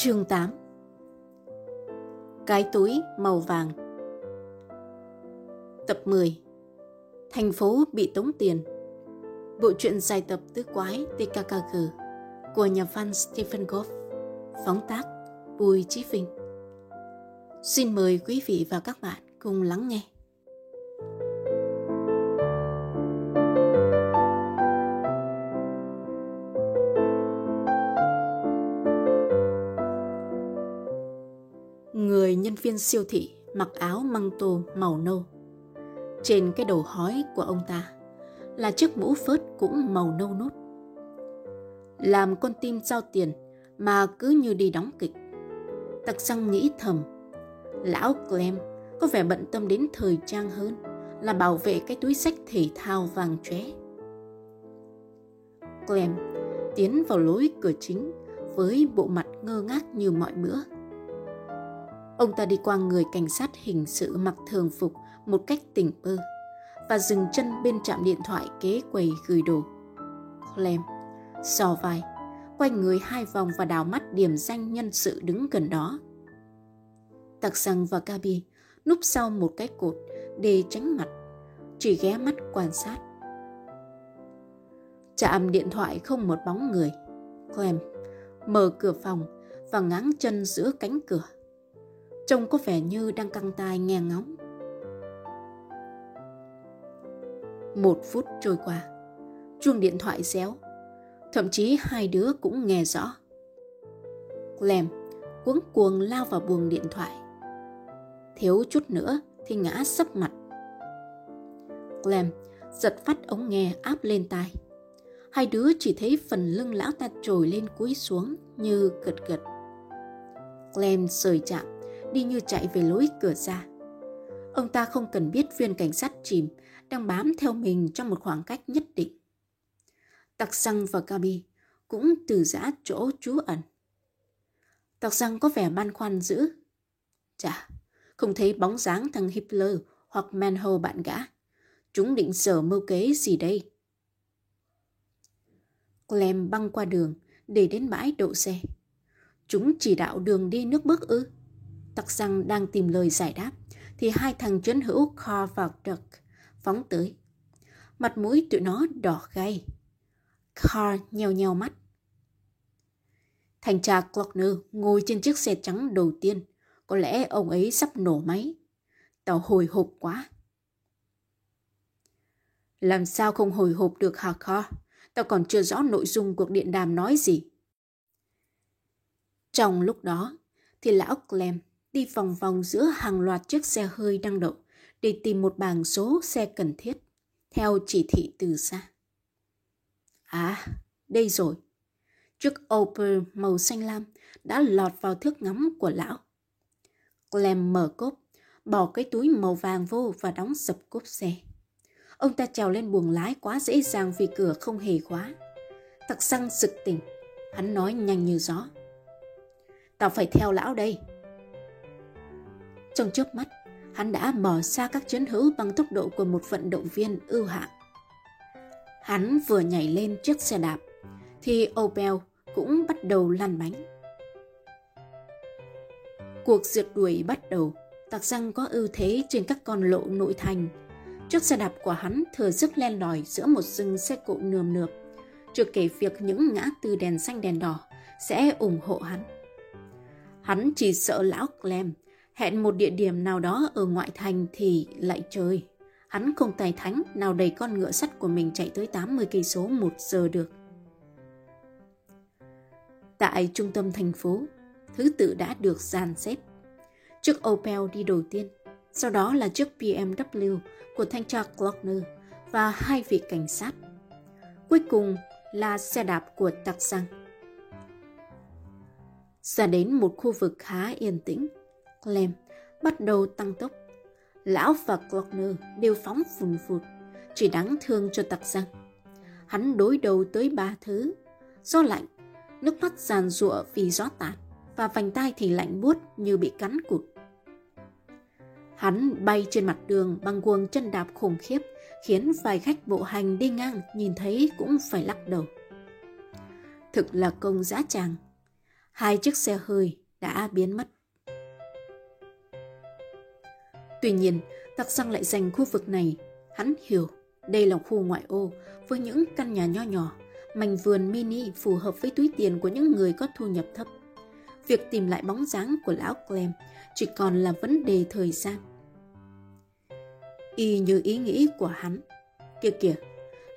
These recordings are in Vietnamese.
Chương 8 Cái túi màu vàng. Tập 10 Thành phố bị tống tiền. Bộ truyện dài tập tứ quái TKKG của nhà văn Stephen Goff, Phóng tác Bùi Chí Vinh. Xin mời quý vị và các bạn cùng lắng nghe. Viên siêu thị mặc áo măng tô màu nâu. Trên cái đầu hói của ông ta là chiếc mũ phớt cũng màu nâu nốt. Làm con tim giao tiền mà cứ như đi đóng kịch. Tặc răng nghĩ thầm, lão Clem có vẻ bận tâm đến thời trang hơn là bảo vệ cái túi sách thể thao vàng chóe. Clem tiến vào lối cửa chính với bộ mặt ngơ ngác như mọi bữa. Ông ta đi qua người cảnh sát hình sự mặc thường phục một cách tỉnh bơ và dừng chân bên trạm điện thoại kế quầy gửi đồ. Clem, sò vai, quay người hai vòng và đào mắt điểm danh nhân sự đứng gần đó. Tặc xăng và Gabi núp sau một cái cột để tránh mặt, chỉ ghé mắt quan sát. Trạm điện thoại không một bóng người. Clem mở cửa phòng và ngáng chân giữa cánh cửa. Trông có vẻ như đang căng tai nghe ngóng. Một phút trôi qua, chuông điện thoại réo. Thậm chí hai đứa cũng nghe rõ. Clem cuống cuồng lao vào buồng điện thoại. Thiếu chút nữa thì ngã sấp mặt. Clem giật phát ống nghe áp lên tai. Hai đứa chỉ thấy phần lưng lão ta trồi lên cúi xuống như gật gật. Clem rời chạm, đi như chạy về lối cửa ra. Ông ta không cần biết viên cảnh sát chìm đang bám theo mình trong một khoảng cách nhất định. Tặc răng và Gabi cũng từ giã chỗ trú ẩn. Tặc răng có vẻ băn khoăn dữ. Chà, không thấy bóng dáng thằng Hitler hoặc Manho bạn gã. Chúng định sở mưu kế gì đây? Clem băng qua đường để đến bãi đậu xe. Chúng chỉ đạo đường đi nước bước ư. Tặc răng đang tìm lời giải đáp thì hai thằng chiến hữu Carl và Dirk phóng tới. Mặt mũi tụi nó đỏ gay. Carl nheo nheo mắt. Thành tra Glockner ngồi trên chiếc xe trắng đầu tiên. Có lẽ ông ấy sắp nổ máy. Tao hồi hộp quá. Làm sao không hồi hộp được hả Carl? Tao còn chưa rõ nội dung cuộc điện đàm nói gì. Trong lúc đó, thì lão Clem đi vòng vòng giữa hàng loạt chiếc xe hơi đang đậu để tìm một bảng số xe cần thiết, theo chỉ thị từ xa. À, đây rồi. Chiếc Opel màu xanh lam đã lọt vào thước ngắm của lão. Clem mở cốp, bỏ cái túi màu vàng vô và đóng sập cốp xe. Ông ta trèo lên buồng lái quá dễ dàng vì cửa không hề khóa. Tặc xăng sực tỉnh, hắn nói nhanh như gió. Tao phải theo lão đây. Trong chớp mắt, hắn đã bỏ xa các chiến hữu bằng tốc độ của một vận động viên ưu hạng. Hắn vừa nhảy lên chiếc xe đạp, thì Opel cũng bắt đầu lăn bánh. Cuộc rượt đuổi bắt đầu, tặc răng có ưu thế trên các con lộ nội thành. Chiếc xe đạp của hắn thừa sức len lỏi giữa một rừng xe cộ nườm nượp, chưa kể việc những ngã tư đèn xanh đèn đỏ sẽ ủng hộ hắn. Hắn chỉ sợ lão Clem hẹn một địa điểm nào đó ở ngoại thành thì lại chơi. Hắn không tài thánh nào đầy con ngựa sắt của mình chạy tới 80 cây số một giờ được. Tại trung tâm thành phố, thứ tự đã được dàn xếp. Chiếc Opel đi đầu tiên, sau đó là chiếc BMW của thanh tra Glockner và hai vị cảnh sát. Cuối cùng là xe đạp của tặc xăng. Ra đến một khu vực khá yên tĩnh, Clem bắt đầu tăng tốc. Lão và Glockner đều phóng phùn phụt, chỉ đáng thương cho tặc rằng Hắn đối đầu tới ba thứ, do lạnh, nước mắt giàn rụa vì gió tạt và vành tai thì lạnh buốt như bị cắn cụt. Hắn bay trên mặt đường bằng quần chân đạp khủng khiếp, khiến vài khách bộ hành đi ngang nhìn thấy cũng phải lắc đầu. Thực là công giá tràng Hai chiếc xe hơi đã biến mất. Tuy nhiên, tặc xăng lại dành khu vực này. Hắn hiểu đây là khu ngoại ô với những căn nhà nho nhỏ, mảnh vườn mini phù hợp với túi tiền của những người có thu nhập thấp. Việc tìm lại bóng dáng của lão Clem chỉ còn là vấn đề thời gian. Y như ý nghĩ của hắn. Kìa kìa,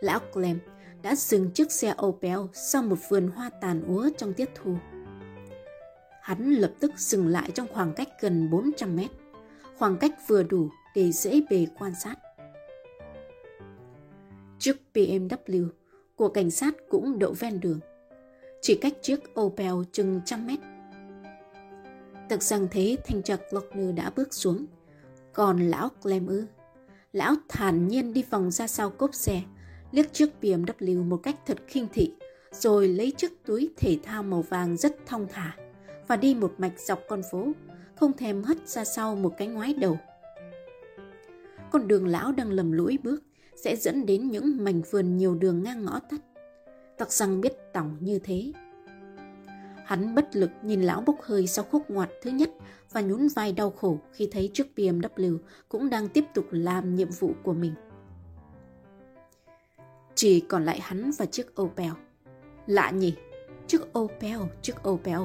lão Clem đã dừng chiếc xe Opel sau một vườn hoa tàn úa trong tiết thu. Hắn lập tức dừng lại trong khoảng cách gần 400 mét, khoảng cách vừa đủ để dễ bề quan sát. Chiếc BMW của cảnh sát cũng đậu ven đường, chỉ cách chiếc Opel chừng trăm mét. Thực rằng thế thanh tra Glockner đã bước xuống, còn lão Clem ư. Lão thản nhiên đi vòng ra sau cốp xe, liếc chiếc BMW một cách thật khinh thị, rồi lấy chiếc túi thể thao màu vàng rất thong thả và đi một mạch dọc con phố, không thèm hất ra sau một cái ngoái đầu. Con đường lão đang lầm lũi bước sẽ dẫn đến những mảnh vườn nhiều đường ngang ngõ tắt. Tặc răng biết tỏng như thế. Hắn bất lực nhìn lão bốc hơi sau khúc ngoặt thứ nhất và nhún vai đau khổ khi thấy chiếc BMW cũng đang tiếp tục làm nhiệm vụ của mình. Chỉ còn lại hắn và chiếc Opel. Lạ nhỉ, chiếc Opel, chiếc Opel.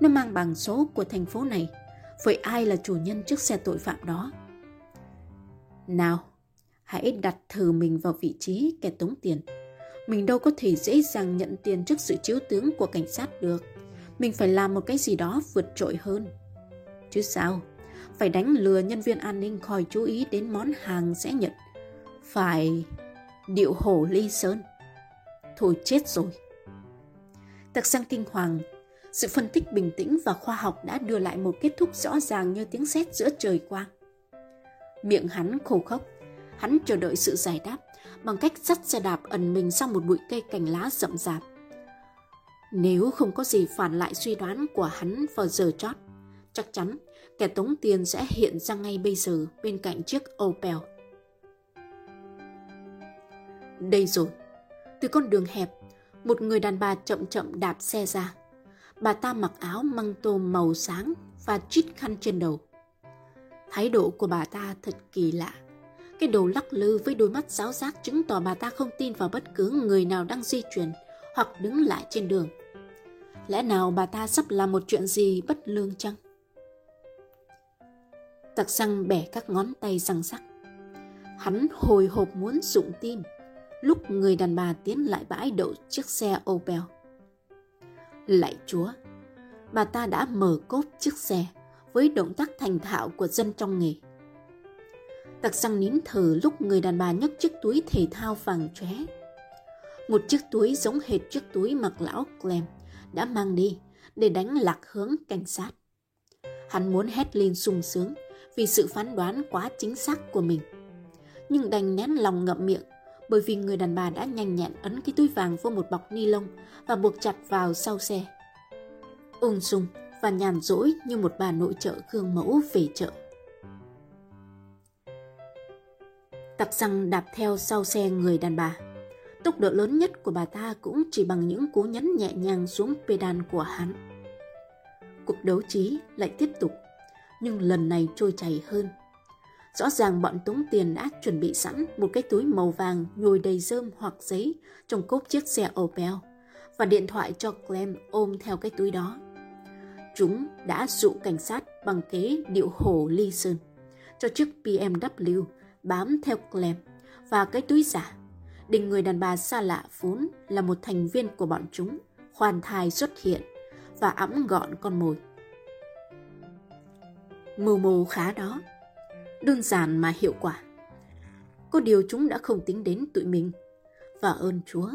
Nó mang bằng số của thành phố này. Vậy ai là chủ nhân chiếc xe tội phạm đó? Nào, hãy đặt thử mình vào vị trí kẻ tống tiền. Mình đâu có thể dễ dàng nhận tiền trước sự chiếu tướng của cảnh sát được. Mình phải làm một cái gì đó vượt trội hơn. Chứ sao? Phải đánh lừa nhân viên an ninh khỏi chú ý đến món hàng sẽ nhận. Phải điệu hổ ly sơn. Thôi chết rồi. thật sang kinh hoàng, sự phân tích bình tĩnh và khoa học đã đưa lại một kết thúc rõ ràng như tiếng sét giữa trời quang. Miệng hắn khô khốc, hắn chờ đợi sự giải đáp bằng cách dắt xe đạp ẩn mình sau một bụi cây cành lá rậm rạp. Nếu không có gì phản lại suy đoán của hắn vào giờ chót, chắc chắn kẻ tống tiền sẽ hiện ra ngay bây giờ bên cạnh chiếc Opel. Đây rồi, từ con đường hẹp, một người đàn bà chậm chậm đạp xe ra. Bà ta mặc áo măng tô màu sáng và chít khăn trên đầu. Thái độ của bà ta thật kỳ lạ. Cái đầu lắc lư với đôi mắt giáo giác chứng tỏ bà ta không tin vào bất cứ người nào đang di chuyển hoặc đứng lại trên đường. Lẽ nào bà ta sắp làm một chuyện gì bất lương chăng? Tặc răng bẻ các ngón tay răng sắc. Hắn hồi hộp muốn rụng tim lúc người đàn bà tiến lại bãi đậu chiếc xe Opel. Lạy chúa, bà ta đã mở cốp chiếc xe với động tác thành thạo của dân trong nghề. Tặc răng nín thở lúc người đàn bà nhấc chiếc túi thể thao vàng chóe. Một chiếc túi giống hệt chiếc túi mặc lão Clem đã mang đi để đánh lạc hướng cảnh sát. Hắn muốn hét lên sung sướng vì sự phán đoán quá chính xác của mình. Nhưng đành nén lòng ngậm miệng bởi vì người đàn bà đã nhanh nhẹn ấn cái túi vàng vô một bọc ni lông và buộc chặt vào sau xe. Ung dung và nhàn rỗi như một bà nội trợ gương mẫu về chợ. Tặc răng đạp theo sau xe người đàn bà. Tốc độ lớn nhất của bà ta cũng chỉ bằng những cú nhấn nhẹ nhàng xuống pedal của hắn. Cuộc đấu trí lại tiếp tục, nhưng lần này trôi chảy hơn. Rõ ràng bọn tống tiền đã chuẩn bị sẵn một cái túi màu vàng nhồi đầy rơm hoặc giấy trong cốp chiếc xe Opel và điện thoại cho Clem ôm theo cái túi đó. Chúng đã dụ cảnh sát bằng kế điệu hổ ly sơn cho chiếc BMW bám theo Clem và cái túi giả Đình người đàn bà xa lạ vốn là một thành viên của bọn chúng khoan thai xuất hiện và ẵm gọn con mồi. Mưu mô khá đó, đơn giản mà hiệu quả. Có điều chúng đã không tính đến tụi mình. Và ơn Chúa,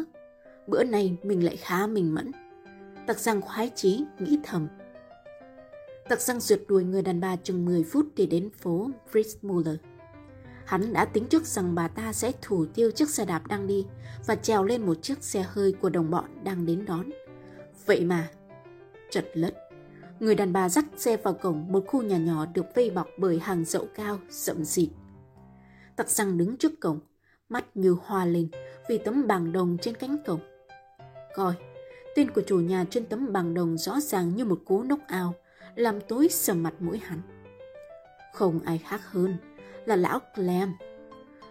bữa nay mình lại khá mình mẫn. Tặc răng khoái chí nghĩ thầm. Tặc răng rượt đuổi người đàn bà chừng 10 phút để đến phố Fritz Muller. Hắn đã tính trước rằng bà ta sẽ thủ tiêu chiếc xe đạp đang đi và trèo lên một chiếc xe hơi của đồng bọn đang đến đón. Vậy mà, chật lất, người đàn bà dắt xe vào cổng một khu nhà nhỏ được vây bọc bởi hàng dậu cao, rậm rịt. Tặc răng đứng trước cổng, mắt như hoa lên vì tấm bảng đồng trên cánh cổng. Coi, Tên của chủ nhà trên tấm bằng đồng rõ ràng như một cú nốc ao, làm tối sầm mặt mũi hắn. Không ai khác hơn là lão Clem.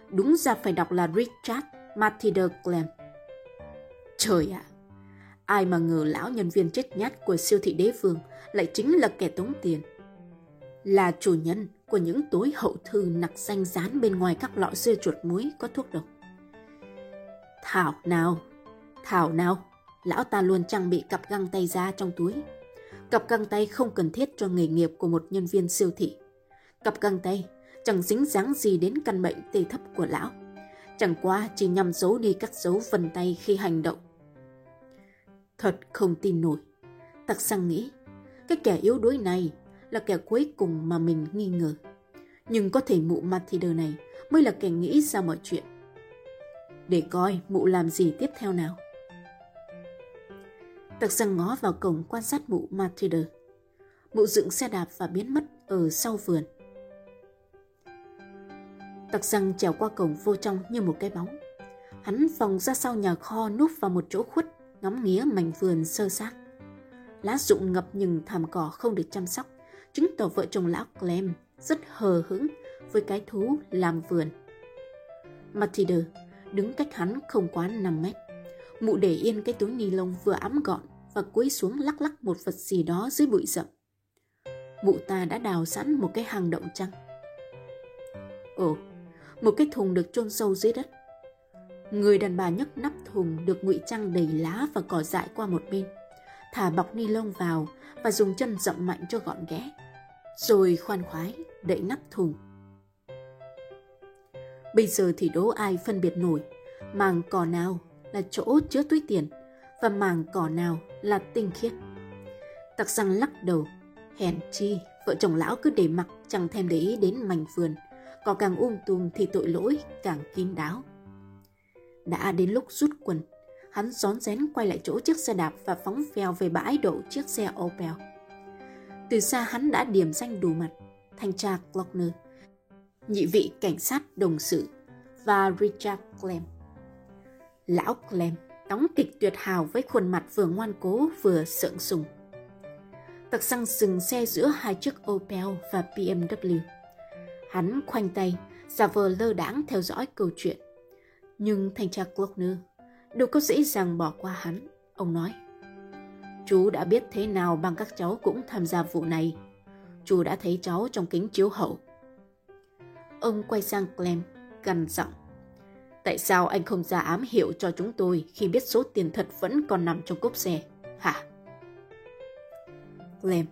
Đúng ra phải đọc là Richard Matilda Clem. Trời ạ! À, ai mà ngờ lão nhân viên chết nhát của siêu thị đế vương lại chính là kẻ tống tiền. Là chủ nhân của những túi hậu thư nặc xanh dán bên ngoài các lọ dưa chuột muối có thuốc độc. Thảo nào, thảo nào, lão ta luôn trang bị cặp găng tay ra trong túi. Cặp găng tay không cần thiết cho nghề nghiệp của một nhân viên siêu thị. Cặp găng tay chẳng dính dáng gì đến căn bệnh tê thấp của lão. Chẳng qua chỉ nhằm giấu đi các dấu vân tay khi hành động. Thật không tin nổi. Tặc sang nghĩ, cái kẻ yếu đuối này là kẻ cuối cùng mà mình nghi ngờ. Nhưng có thể mụ Matilda này mới là kẻ nghĩ ra mọi chuyện. Để coi mụ làm gì tiếp theo nào. Tặc răng ngó vào cổng quan sát mụ Matilda. Mụ dựng xe đạp và biến mất ở sau vườn. Tặc răng trèo qua cổng vô trong như một cái bóng. Hắn vòng ra sau nhà kho núp vào một chỗ khuất, ngắm nghía mảnh vườn sơ xác. Lá rụng ngập nhưng thảm cỏ không được chăm sóc, chứng tỏ vợ chồng lão Clem rất hờ hững với cái thú làm vườn. Matilda đứng cách hắn không quá 5 mét. Mụ để yên cái túi ni lông vừa ấm gọn và cúi xuống lắc lắc một vật gì đó dưới bụi rậm. Mụ ta đã đào sẵn một cái hang động trăng. Ồ, một cái thùng được chôn sâu dưới đất. Người đàn bà nhấc nắp thùng được ngụy trang đầy lá và cỏ dại qua một bên, thả bọc ni lông vào và dùng chân dậm mạnh cho gọn ghẽ, rồi khoan khoái đậy nắp thùng. Bây giờ thì đố ai phân biệt nổi màng cỏ nào là chỗ chứa túi tiền và màng cỏ nào là tinh khiết. Tặc răng lắc đầu, hèn chi, vợ chồng lão cứ để mặc chẳng thèm để ý đến mảnh vườn, cỏ càng um tùm thì tội lỗi càng kín đáo. Đã đến lúc rút quần, hắn rón rén quay lại chỗ chiếc xe đạp và phóng phèo về bãi đậu chiếc xe Opel. Từ xa hắn đã điểm danh đủ mặt, thanh tra Glockner, nhị vị cảnh sát đồng sự và Richard Clem. Lão Clem đóng kịch tuyệt hào với khuôn mặt vừa ngoan cố vừa sượng sùng. Tặc xăng dừng xe giữa hai chiếc Opel và BMW. Hắn khoanh tay, giả vờ lơ đãng theo dõi câu chuyện. Nhưng thanh tra Glockner đều có dễ dàng bỏ qua hắn. Ông nói, chú đã biết thế nào bằng các cháu cũng tham gia vụ này. Chú đã thấy cháu trong kính chiếu hậu. Ông quay sang Clem, gằn giọng. Tại sao anh không ra ám hiệu cho chúng tôi khi biết số tiền thật vẫn còn nằm trong cốp xe, hả? Clem,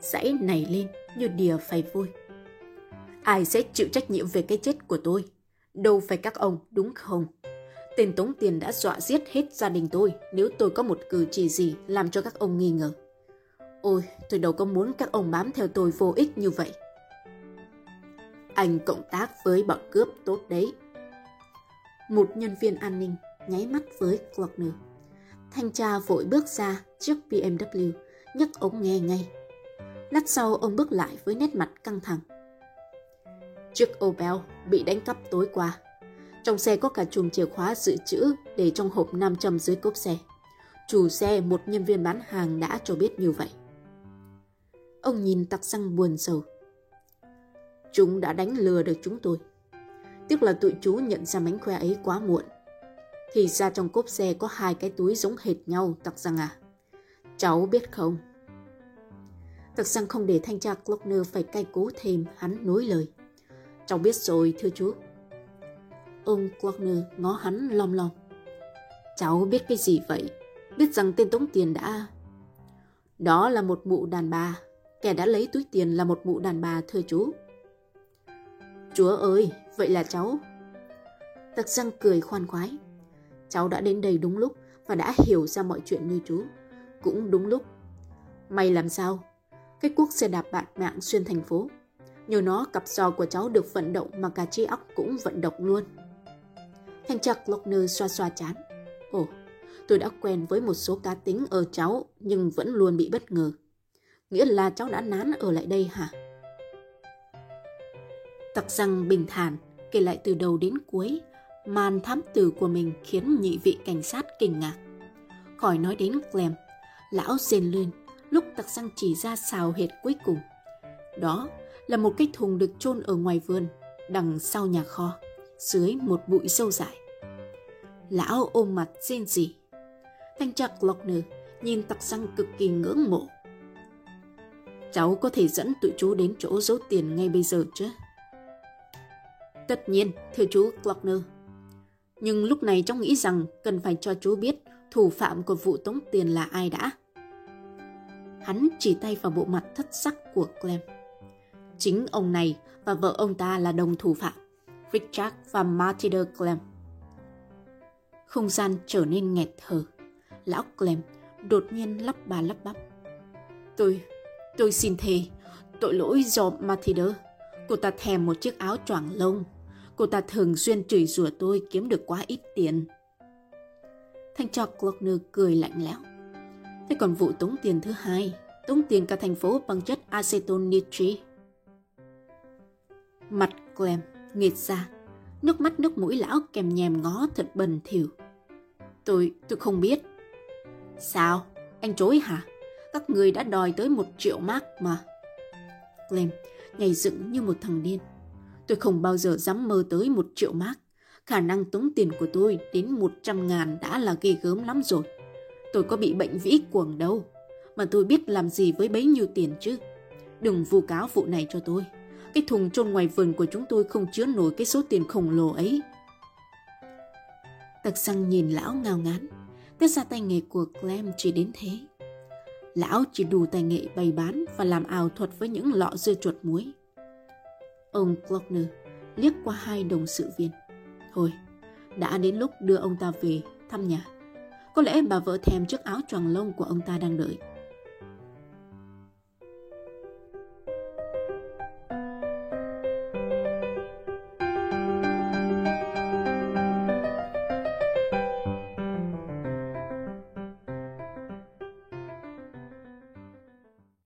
dãy nảy lên như đìa phải vui. Ai sẽ chịu trách nhiệm về cái chết của tôi? Đâu phải các ông, đúng không? Tên tống tiền đã dọa giết hết gia đình tôi nếu tôi có một cử chỉ gì làm cho các ông nghi ngờ. Ôi, tôi đâu có muốn các ông bám theo tôi vô ích như vậy. Anh cộng tác với bọn cướp tốt đấy. Một nhân viên an ninh nháy mắt với Glockner. Thanh tra vội bước ra trước BMW, nhấc ống nghe ngay. Lát sau ông bước lại với nét mặt căng thẳng. Chiếc Opel bị đánh cắp tối qua. Trong xe có cả chùm chìa khóa dự trữ để trong hộp nam châm dưới cốp xe. Chủ xe một nhân viên bán hàng đã cho biết như vậy. Ông nhìn tặc xăng buồn sầu. Chúng đã đánh lừa được chúng tôi. Tiếc là tụi chú nhận ra mánh khoe ấy quá muộn. Thì ra trong cốp xe có hai cái túi giống hệt nhau, tặc răng à. Cháu biết không? Tặc răng không để thanh tra Glockner phải cay cố thêm, hắn nối lời. Cháu biết rồi, thưa chú. Ông Wagner ngó hắn lom lom. Cháu biết cái gì vậy? Biết rằng tên tống tiền đã... Đó là một mụ đàn bà. Kẻ đã lấy túi tiền là một mụ đàn bà, thưa chú. Chúa ơi, vậy là cháu. Tặc răng cười khoan khoái. Cháu đã đến đây đúng lúc và đã hiểu ra mọi chuyện như chú. Cũng đúng lúc. May làm sao? Cái cuốc xe đạp bạn mạng xuyên thành phố. Nhờ nó cặp giò của cháu được vận động mà cả trí óc cũng vận động luôn. Thanh chặt Glockner xoa xoa chán. Ồ, tôi đã quen với một số cá tính ở cháu nhưng vẫn luôn bị bất ngờ. Nghĩa là cháu đã nán ở lại đây hả? Tặc răng bình thản, kể lại từ đầu đến cuối, màn thám tử của mình khiến nhị vị cảnh sát kinh ngạc. Khỏi nói đến Clem, lão rên lên lúc tặc răng chỉ ra xào hệt cuối cùng. Đó là một cái thùng được chôn ở ngoài vườn, đằng sau nhà kho, dưới một bụi sâu dài. Lão ôm mặt rên rỉ. Thanh tra Glockner nhìn tặc xăng cực kỳ ngưỡng mộ. Cháu có thể dẫn tụi chú đến chỗ giấu tiền ngay bây giờ chứ? Tất nhiên, thưa chú Glockner. Nhưng lúc này cháu nghĩ rằng cần phải cho chú biết thủ phạm của vụ tống tiền là ai đã. Hắn chỉ tay vào bộ mặt thất sắc của Clem. Chính ông này và vợ ông ta là đồng thủ phạm, Richard và Matilda Clem. Không gian trở nên nghẹt thở. Lão Clem đột nhiên lắp bà lắp bắp. Tôi, tôi xin thề, tội lỗi do Matilda. Cô ta thèm một chiếc áo choàng lông. Cô ta thường xuyên chửi rủa tôi kiếm được quá ít tiền. Thanh tra Glockner cười lạnh lẽo. Thế còn vụ tống tiền thứ hai, tống tiền cả thành phố bằng chất aceton nitri. Mặt quèm, nghệt ra, nước mắt nước mũi lão kèm nhèm ngó thật bần thỉu. Tôi, tôi không biết. Sao? Anh chối hả? Các người đã đòi tới một triệu mark mà. Clem nhảy dựng như một thằng điên. Tôi không bao giờ dám mơ tới một triệu mark. Khả năng tống tiền của tôi đến 100 ngàn đã là ghê gớm lắm rồi. Tôi có bị bệnh vĩ cuồng đâu. Mà tôi biết làm gì với bấy nhiêu tiền chứ. Đừng vu cáo vụ này cho tôi. Cái thùng chôn ngoài vườn của chúng tôi không chứa nổi cái số tiền khổng lồ ấy. Tặc xăng nhìn lão ngao ngán. Tất ra tay nghề của Clem chỉ đến thế. Lão chỉ đủ tài nghệ bày bán và làm ảo thuật với những lọ dưa chuột muối. Ông Glockner liếc qua hai đồng sự viên. Thôi, đã đến lúc đưa ông ta về thăm nhà. Có lẽ bà vợ thèm chiếc áo choàng lông của ông ta đang đợi.